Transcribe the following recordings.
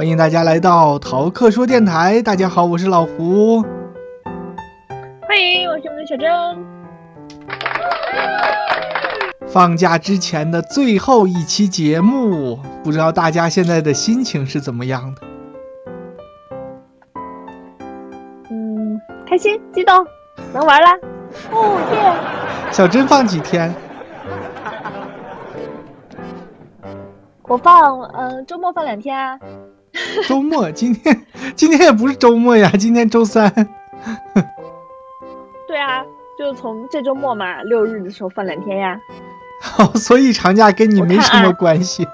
欢迎大家来到逃课说电台。大家好，我是老胡。欢迎，我是我们的小珍。放假之前的最后一期节目，不知道大家现在的心情是怎么样的？嗯，开心、激动，能玩啦！哦耶！小珍放几天？我放，嗯，周末放两天啊。周末？今天？今天也不是周末呀，今天周三。对啊，就从这周末嘛，六日的时候放两天呀。好，所以长假跟你没什么关系。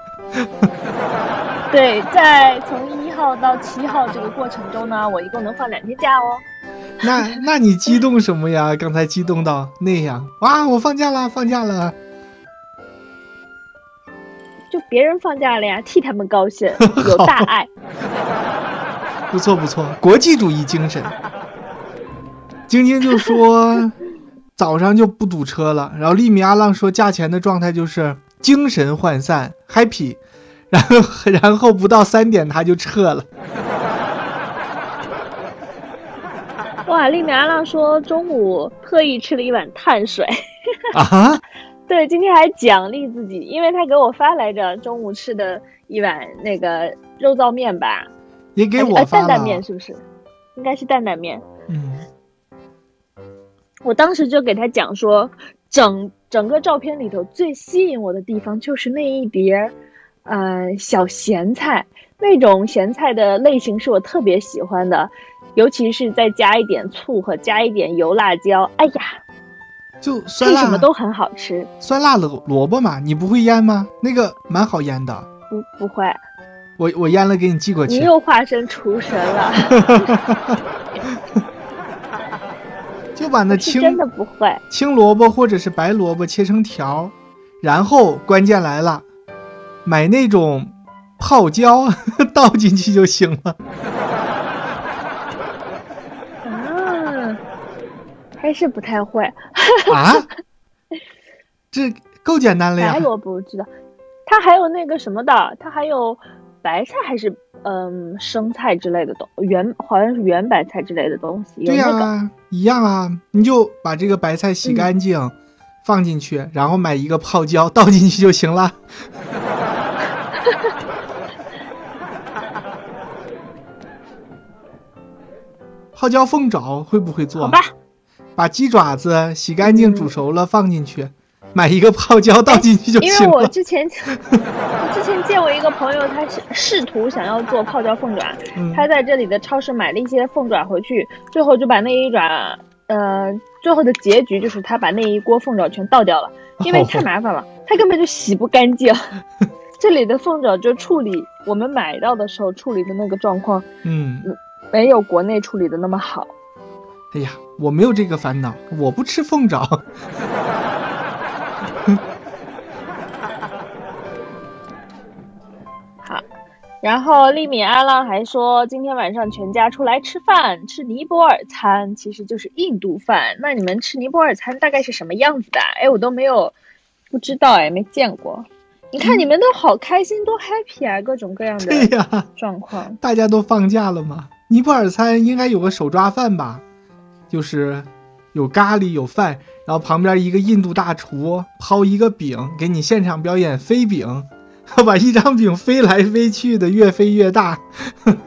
对，在从一号到七号这个过程中呢，我一共能放两天假哦。那那你激动什么呀？刚才激动到那样哇！我放假了，放假了。就别人放假了呀，替他们高兴，有大爱。不错不错，国际主义精神。晶晶就说 早上就不堵车了，然后利米阿浪说价钱的状态就是精神涣散，happy，然后然后不到三点他就撤了。哇，利米阿浪说中午特意吃了一碗碳水。啊？对，今天还奖励自己，因为他给我发来着中午吃的一碗那个肉燥面吧，也给我发了担担面，是不是？应该是担担面。嗯，我当时就给他讲说，整整个照片里头最吸引我的地方就是那一碟，呃，小咸菜，那种咸菜的类型是我特别喜欢的，尤其是再加一点醋和加一点油辣椒，哎呀。就酸辣什么都很好吃，酸辣萝萝卜嘛，你不会腌吗？那个蛮好腌的。不不会，我我腌了给你寄过去。你又化身厨神了。就把那青真的不会青萝卜或者是白萝卜切成条，然后关键来了，买那种泡椒 倒进去就行了。还是不太会啊，这够简单了呀！白萝卜知道，它还有那个什么的，它还有白菜还是嗯生菜之类的东圆，好像是圆白菜之类的东西。对呀，一样啊！你就把这个白菜洗干净，放进去，然后买一个泡椒倒进去就行了。泡椒凤爪会不会做？好吧。把鸡爪子洗干净、煮熟了放进去，买一个泡椒倒进去就行了。因为我之前，我之前见过一个朋友，他是试图想要做泡椒凤爪，他在这里的超市买了一些凤爪回去，最后就把那一爪，呃，最后的结局就是他把那一锅凤爪全倒掉了，因为太麻烦了，他根本就洗不干净。这里的凤爪就处理，我们买到的时候处理的那个状况，嗯，没有国内处理的那么好。哎呀，我没有这个烦恼，我不吃凤爪。好，然后利米阿浪还说，今天晚上全家出来吃饭，吃尼泊尔餐，其实就是印度饭。那你们吃尼泊尔餐大概是什么样子的？哎，我都没有，不知道哎，没见过。你看你们都好开心，多 happy 啊，各种各样的 对呀状况。大家都放假了吗？尼泊尔餐应该有个手抓饭吧？就是有咖喱有饭，然后旁边一个印度大厨抛一个饼给你现场表演飞饼，把一张饼飞来飞去的越飞越大。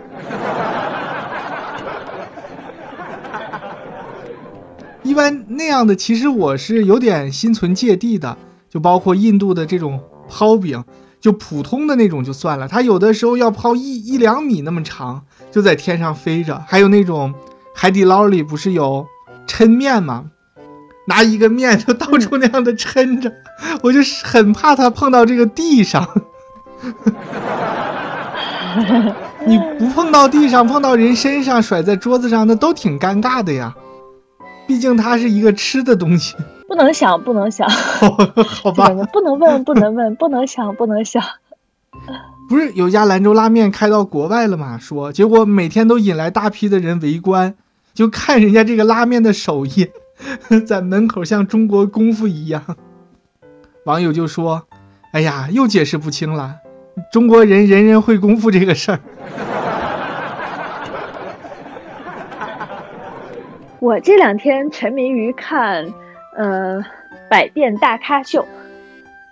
一般那样的其实我是有点心存芥蒂的，就包括印度的这种抛饼，就普通的那种就算了，它有的时候要抛一一两米那么长，就在天上飞着，还有那种。海底捞里不是有抻面吗？拿一个面就到处那样的抻着，我就很怕它碰到这个地上。你不碰到地上，碰到人身上，甩在桌子上，那都挺尴尬的呀。毕竟它是一个吃的东西，不能想，不能想。好吧，不能问，不能问，不能想，不能想。不是有一家兰州拉面开到国外了嘛说结果每天都引来大批的人围观就看人家这个拉面的手艺 在门口像中国功夫一样。网友就说哎呀又解释不清了中国人人人会功夫这个事儿。我这两天沉迷于看呃百变大咖秀。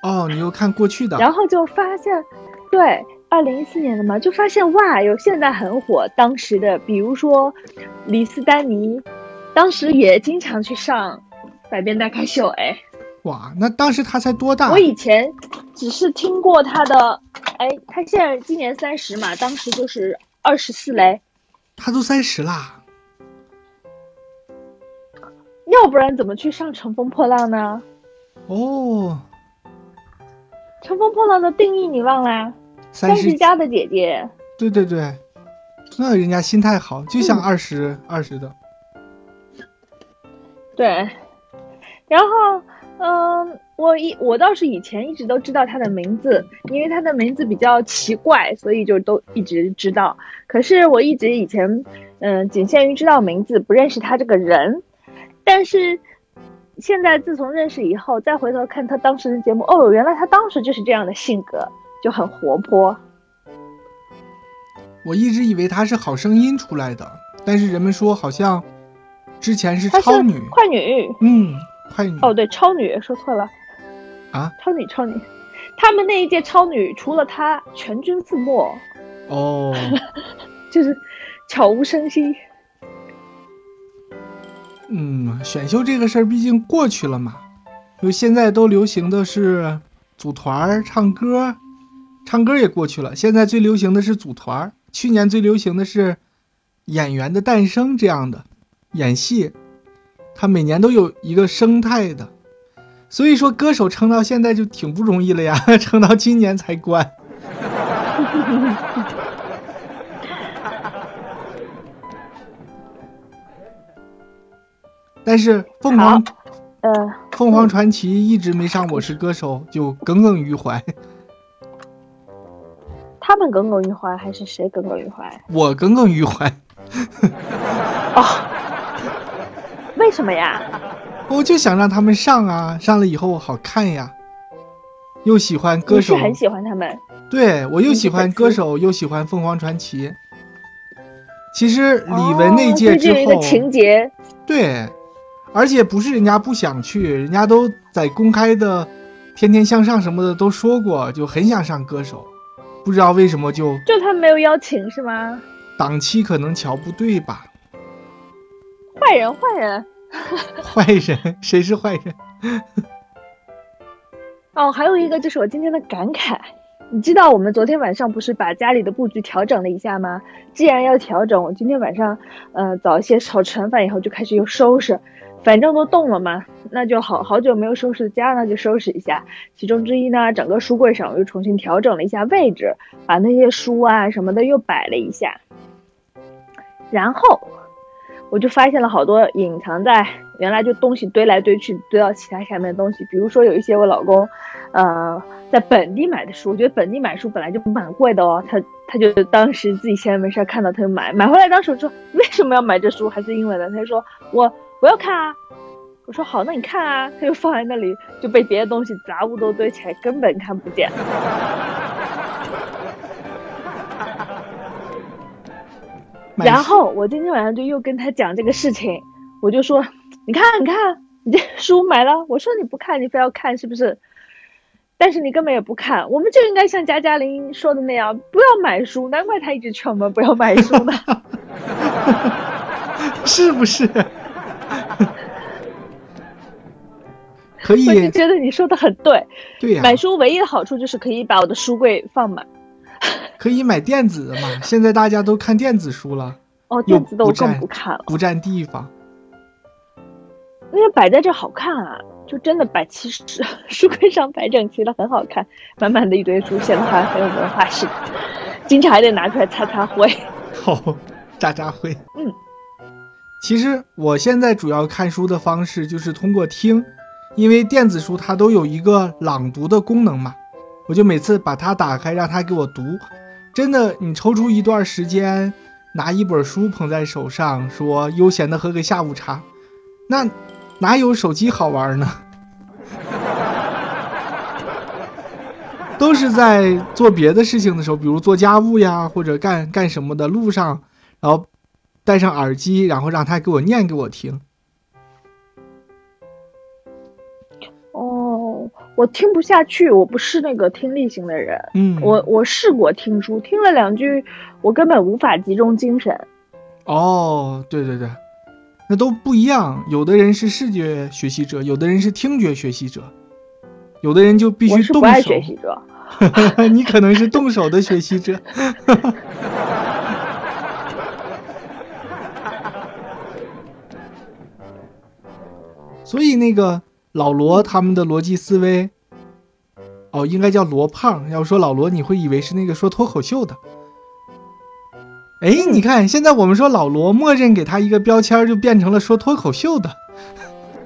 哦你又看过去的。然后就发现对，二零一四年的嘛，就发现哇，有现在很火，当时的，比如说李斯丹妮，当时也经常去上百变大咖秀，哎，哇，那当时他才多大？我以前只是听过他的，哎，他现在今年三十嘛，当时就是二十四嘞。他都三十啦。要不然怎么去上《乘风破浪》呢？哦，《乘风破浪》的定义你忘了？三十加的姐姐。对对对，那人家心态好，就像二十二十的。对，然后，嗯，我一我倒是以前一直都知道他的名字，因为他的名字比较奇怪，所以就都一直知道。可是我一直以前，嗯，仅限于知道名字，不认识他这个人。但是，现在自从认识以后，再回头看他当时的节目，哦，原来他当时就是这样的性格，就很活泼。我一直以为她是好声音出来的，但是人们说好像之前是超女、快女，嗯，快女。哦，对，超女说错了。啊，超女，超女，他们那一届超女除了她全军覆没，哦，就是悄无声息。嗯，选秀这个事儿毕竟过去了嘛，就现在都流行的是组团唱歌，唱歌也过去了。现在最流行的是组团，去年最流行的是演员的诞生这样的演戏，它每年都有一个生态的，所以说歌手撑到现在就挺不容易了呀，撑到今年才关。但是凤凰，呃，凤凰传奇一直没上《我是歌手》，就耿耿于怀。他们耿耿于怀，还是谁耿耿于怀？我耿耿于怀。哦，为什么呀？我就想让他们上啊，上了以后好看呀。又喜欢歌手，很喜欢他们。对我又喜欢歌手，又喜欢凤凰传奇。其实李玟那届之后，情节对。而且不是人家不想去，人家都在公开的《天天向上》什么的都说过，就很想上歌手，不知道为什么就就他没有邀请是吗？档期可能瞧不对吧？坏人，坏人，坏人，谁是坏人？哦，还有一个就是我今天的感慨，你知道我们昨天晚上不是把家里的布局调整了一下吗？既然要调整，我今天晚上呃早一些炒吃完饭以后就开始又收拾。反正都动了嘛，那就好好久没有收拾的家，那就收拾一下。其中之一呢，整个书柜上我又重新调整了一下位置，把那些书啊什么的又摆了一下。然后我就发现了好多隐藏在原来就东西堆来堆去堆到其他下面的东西，比如说有一些我老公，呃，在本地买的书，我觉得本地买书本来就蛮贵的哦，他他就当时自己闲着没事看到他就买，买回来当时说为什么要买这书，还是英文的，他就说我。我要看啊！我说好，那你看啊。他就放在那里，就被别的东西杂物都堆起来，根本看不见。然后我今天晚上就又跟他讲这个事情，我就说，你看，你看，你这书买了，我说你不看，你非要看，是不是？但是你根本也不看，我们就应该像加加林说的那样，不要买书。难怪他一直劝我们不要买书呢，是不是？可以，我就觉得你说的很对。对呀，买书唯一的好处就是可以把我的书柜放满。可以买电子的嘛？现在大家都看电子书了。哦，电子的我更不看了，不占地方。因为摆在这好看啊，就真的摆齐实，书柜上摆整齐了，很好看。满满的一堆书，显得好像很有文化似的。经常还得拿出来擦擦灰。好，渣渣灰。嗯。其实我现在主要看书的方式就是通过听，因为电子书它都有一个朗读的功能嘛，我就每次把它打开，让它给我读。真的，你抽出一段时间，拿一本书捧在手上，说悠闲的喝个下午茶，那哪有手机好玩呢？都是在做别的事情的时候，比如做家务呀，或者干干什么的路上，然后。戴上耳机，然后让他给我念给我听。哦，我听不下去，我不是那个听力型的人。嗯，我我试过听书，听了两句，我根本无法集中精神。哦，对对对，那都不一样。有的人是视觉学习者，有的人是听觉学习者，有的人就必须动手。学习者。你可能是动手的学习者。所以那个老罗他们的逻辑思维，哦，应该叫罗胖。要说老罗，你会以为是那个说脱口秀的。哎，你看，现在我们说老罗，默认给他一个标签，就变成了说脱口秀的，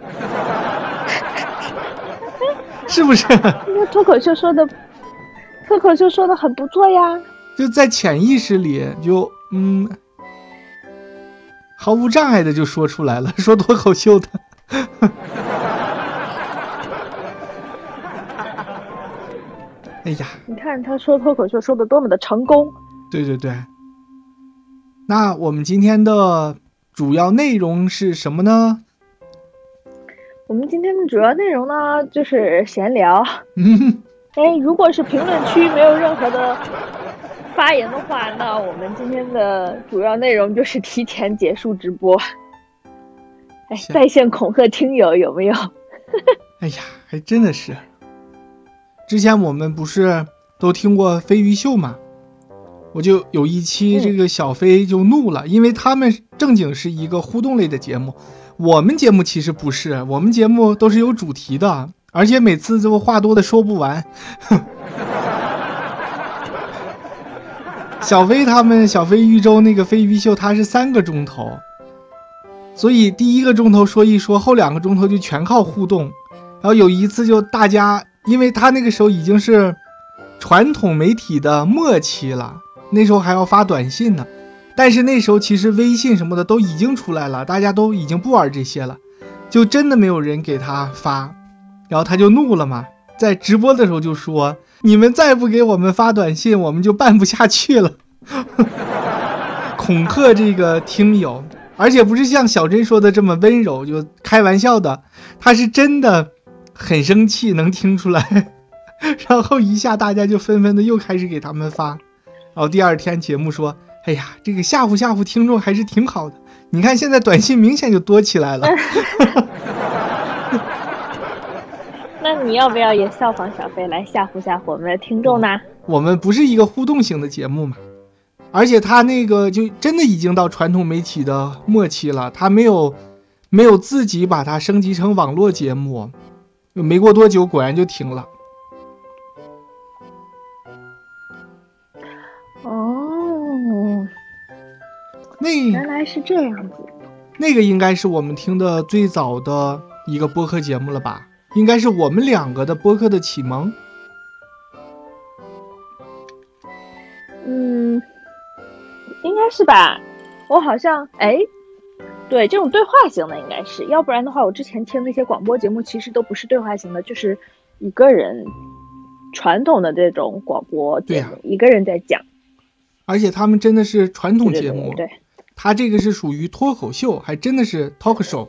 是不是？那脱口秀说的，脱口秀说的很不错呀。就在潜意识里，就嗯，毫无障碍的就说出来了，说脱口秀的。哎呀，你看他说脱口秀说的多么的成功。对对对。那我们今天的主要内容是什么呢？我们今天的主要内容呢，就是闲聊。哎，如果是评论区没有任何的发言的话，那我们今天的主要内容就是提前结束直播。哎，在线恐吓听友有没有？哎呀，还真的是。之前我们不是都听过飞鱼秀吗？我就有一期这个小飞就怒了，因为他们正经是一个互动类的节目，我们节目其实不是，我们节目都是有主题的，而且每次都话多的说不完。小飞他们小飞玉州那个飞鱼秀，它是三个钟头，所以第一个钟头说一说，后两个钟头就全靠互动。然后有一次就大家，因为他那个时候已经是传统媒体的末期了。那时候还要发短信呢，但是那时候其实微信什么的都已经出来了，大家都已经不玩这些了，就真的没有人给他发，然后他就怒了嘛，在直播的时候就说：“你们再不给我们发短信，我们就办不下去了。”恐吓这个听友，而且不是像小珍说的这么温柔，就开玩笑的，他是真的很生气，能听出来。然后一下大家就纷纷的又开始给他们发。然后第二天节目说：“哎呀，这个吓唬吓唬听众还是挺好的。你看现在短信明显就多起来了。那你要不要也效仿小飞来吓唬吓唬我们的听众呢？我们不是一个互动型的节目嘛，而且他那个就真的已经到传统媒体的末期了，他没有没有自己把它升级成网络节目，没过多久果然就停了。”那原来是这样子，那个应该是我们听的最早的一个播客节目了吧？应该是我们两个的播客的启蒙。嗯，应该是吧？我好像哎，对，这种对话型的应该是，要不然的话，我之前听那些广播节目其实都不是对话型的，就是一个人传统的这种广播节目，一个人在讲，而且他们真的是传统节目，对。他这个是属于脱口秀，还真的是 talk show，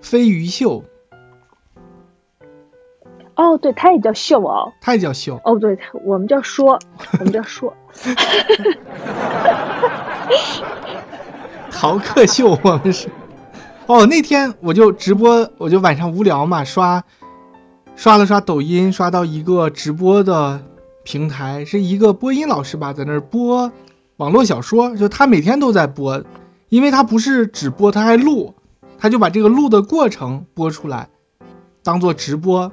飞鱼秀。哦，对，他也叫秀哦，他也叫秀。哦，对，我们叫说，我们叫说。逃课秀，我们是。哦，那天我就直播，我就晚上无聊嘛，刷刷了刷抖音，刷到一个直播的平台，是一个播音老师吧，在那儿播。网络小说就他每天都在播，因为他不是只播，他还录，他就把这个录的过程播出来，当做直播。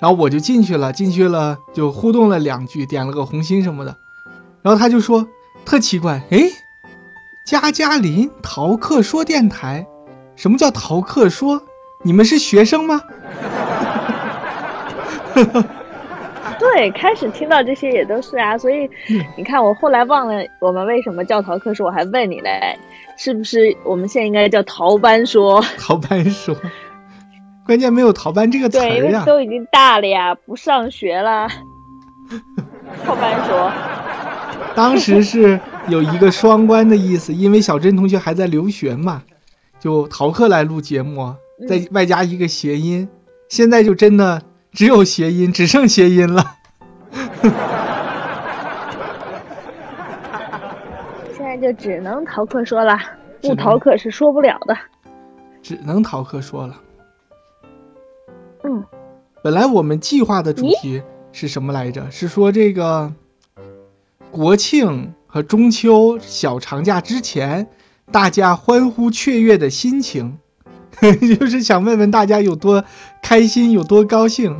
然后我就进去了，进去了就互动了两句，点了个红心什么的。然后他就说特奇怪，哎，加加林逃课说电台，什么叫逃课说？你们是学生吗？对，开始听到这些也都是啊，所以你看，我后来忘了我们为什么叫逃课说，我还问你嘞，是不是我们现在应该叫逃班说？逃班说，关键没有逃班这个词儿呀。对，因为都已经大了呀，不上学了。逃班说，当时是有一个双关的意思，因为小珍同学还在留学嘛，就逃课来录节目，再外加一个谐音，现在就真的只有谐音，只剩谐音了。现在就只能逃课说了，不逃课是说不了的。只能逃课说了。嗯，本来我们计划的主题是什么来着？是说这个国庆和中秋小长假之前，大家欢呼雀跃的心情，就是想问问大家有多开心，有多高兴。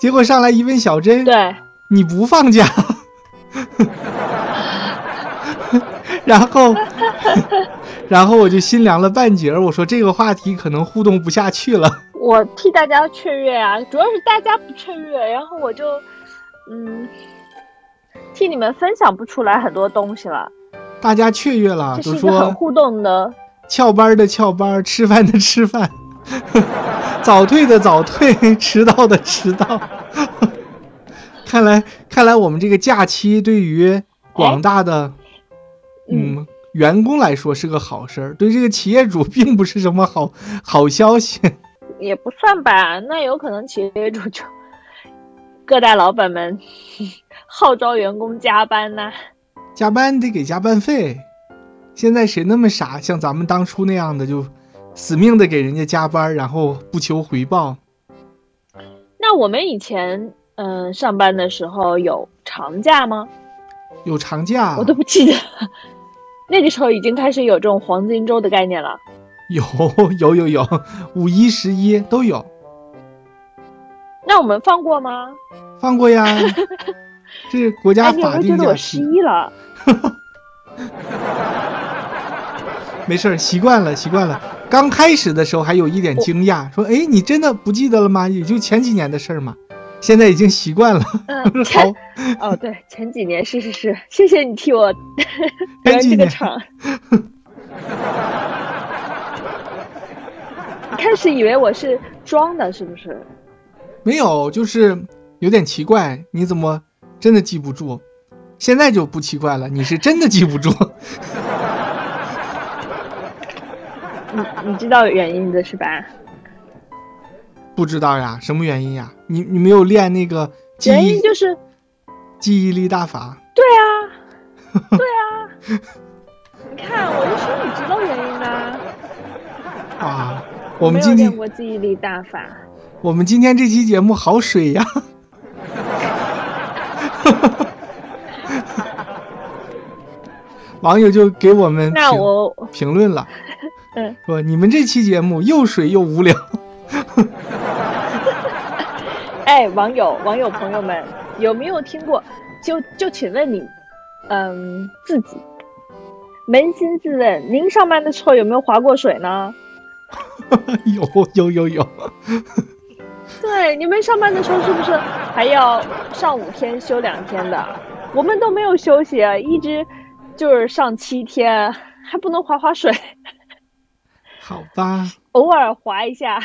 结果上来一问小珍，对，你不放假。然后，然后我就心凉了半截儿。我说这个话题可能互动不下去了。我替大家雀跃啊，主要是大家不雀跃，然后我就，嗯，替你们分享不出来很多东西了。大家雀跃了，就说很互动的。翘班的翘班，吃饭的吃饭，早退的早退，迟到的迟到。看来，看来我们这个假期对于广大的。嗯，员工来说是个好事儿，对这个企业主并不是什么好 好消息。也不算吧，那有可能企业主就各大老板们号召员工加班呢。加班得给加班费，现在谁那么傻，像咱们当初那样的就死命的给人家加班，然后不求回报。那我们以前嗯上班的时候有长假吗？有长假，我都不记得。那个时候已经开始有这种黄金周的概念了，有有有有，五一、十一都有。那我们放过吗？放过呀，这是国家法定假期。失忆了。没事儿，习惯了，习惯了。刚开始的时候还有一点惊讶，说：“哎，你真的不记得了吗？也就前几年的事儿嘛。”现在已经习惯了。好。哦，对，前几年是是是，谢谢你替我 圆这个场。开始以为我是装的，是不是？没有，就是有点奇怪。你怎么真的记不住？现在就不奇怪了，你是真的记不住。你你知道原因的是吧？不知道呀，什么原因呀？你你没有练那个原因就是记忆力大法。对啊，对啊，你看，我就说你知道原因呢。啊，我们今天练过记忆力大法。我们今天这期节目好水呀！网友就给我们那我评论了，嗯，说你们这期节目又水又无聊。哎，网友网友朋友们，有没有听过？就就请问你，嗯，自己扪心自问，您上班的时候有没有划过水呢？有有有有。对，你们上班的时候是不是还要上五天休两天的？我们都没有休息，一直就是上七天，还不能划划水。好吧。偶尔划一下。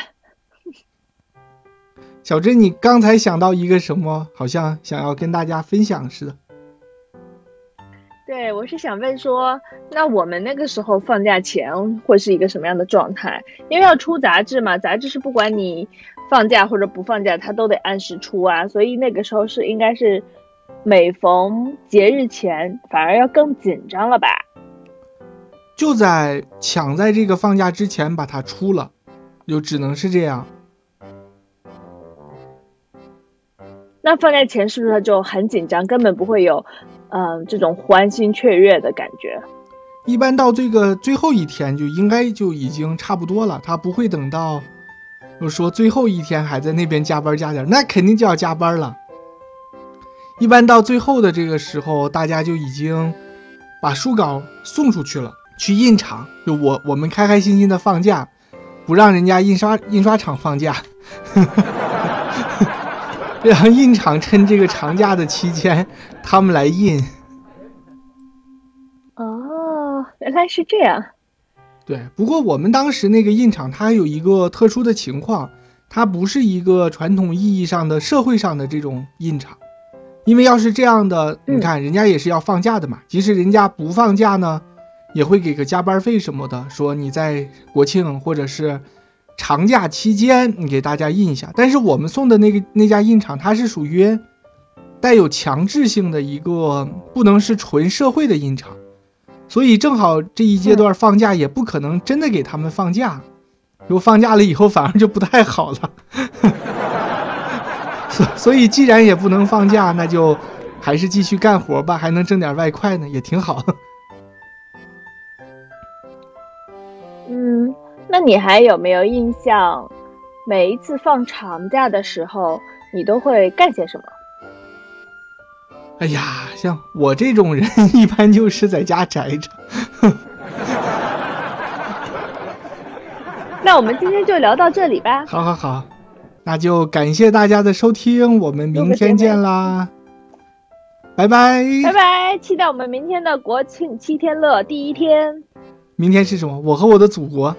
小珍，你刚才想到一个什么？好像想要跟大家分享似的。对，我是想问说，那我们那个时候放假前会是一个什么样的状态？因为要出杂志嘛，杂志是不管你放假或者不放假，它都得按时出啊，所以那个时候是应该是每逢节日前反而要更紧张了吧？就在抢在这个放假之前把它出了，就只能是这样。那放假前是不是就很紧张，根本不会有，嗯，这种欢欣雀跃的感觉？一般到这个最后一天就应该就已经差不多了，他不会等到，就说最后一天还在那边加班加点，那肯定就要加班了。一般到最后的这个时候，大家就已经把书稿送出去了，去印厂。就我我们开开心心的放假，不让人家印刷印刷厂放假。让印厂趁这个长假的期间，他们来印。哦，原来是这样。对，不过我们当时那个印厂，它有一个特殊的情况，它不是一个传统意义上的社会上的这种印厂，因为要是这样的，你看人家也是要放假的嘛，即使人家不放假呢，也会给个加班费什么的，说你在国庆或者是长假期间，你给大家印一下。但是我们送的那个那家印厂，它是属于带有强制性的一个，不能是纯社会的印厂。所以正好这一阶段放假也不可能真的给他们放假，如果放假了以后反而就不太好了。所所以既然也不能放假，那就还是继续干活吧，还能挣点外快呢，也挺好。你还有没有印象？每一次放长假的时候，你都会干些什么？哎呀，像我这种人，一般就是在家宅着。那我们今天就聊到这里吧。好好好，那就感谢大家的收听，我们明天见啦，拜拜，拜拜，期待我们明天的国庆七天乐第一天。明天是什么？我和我的祖国。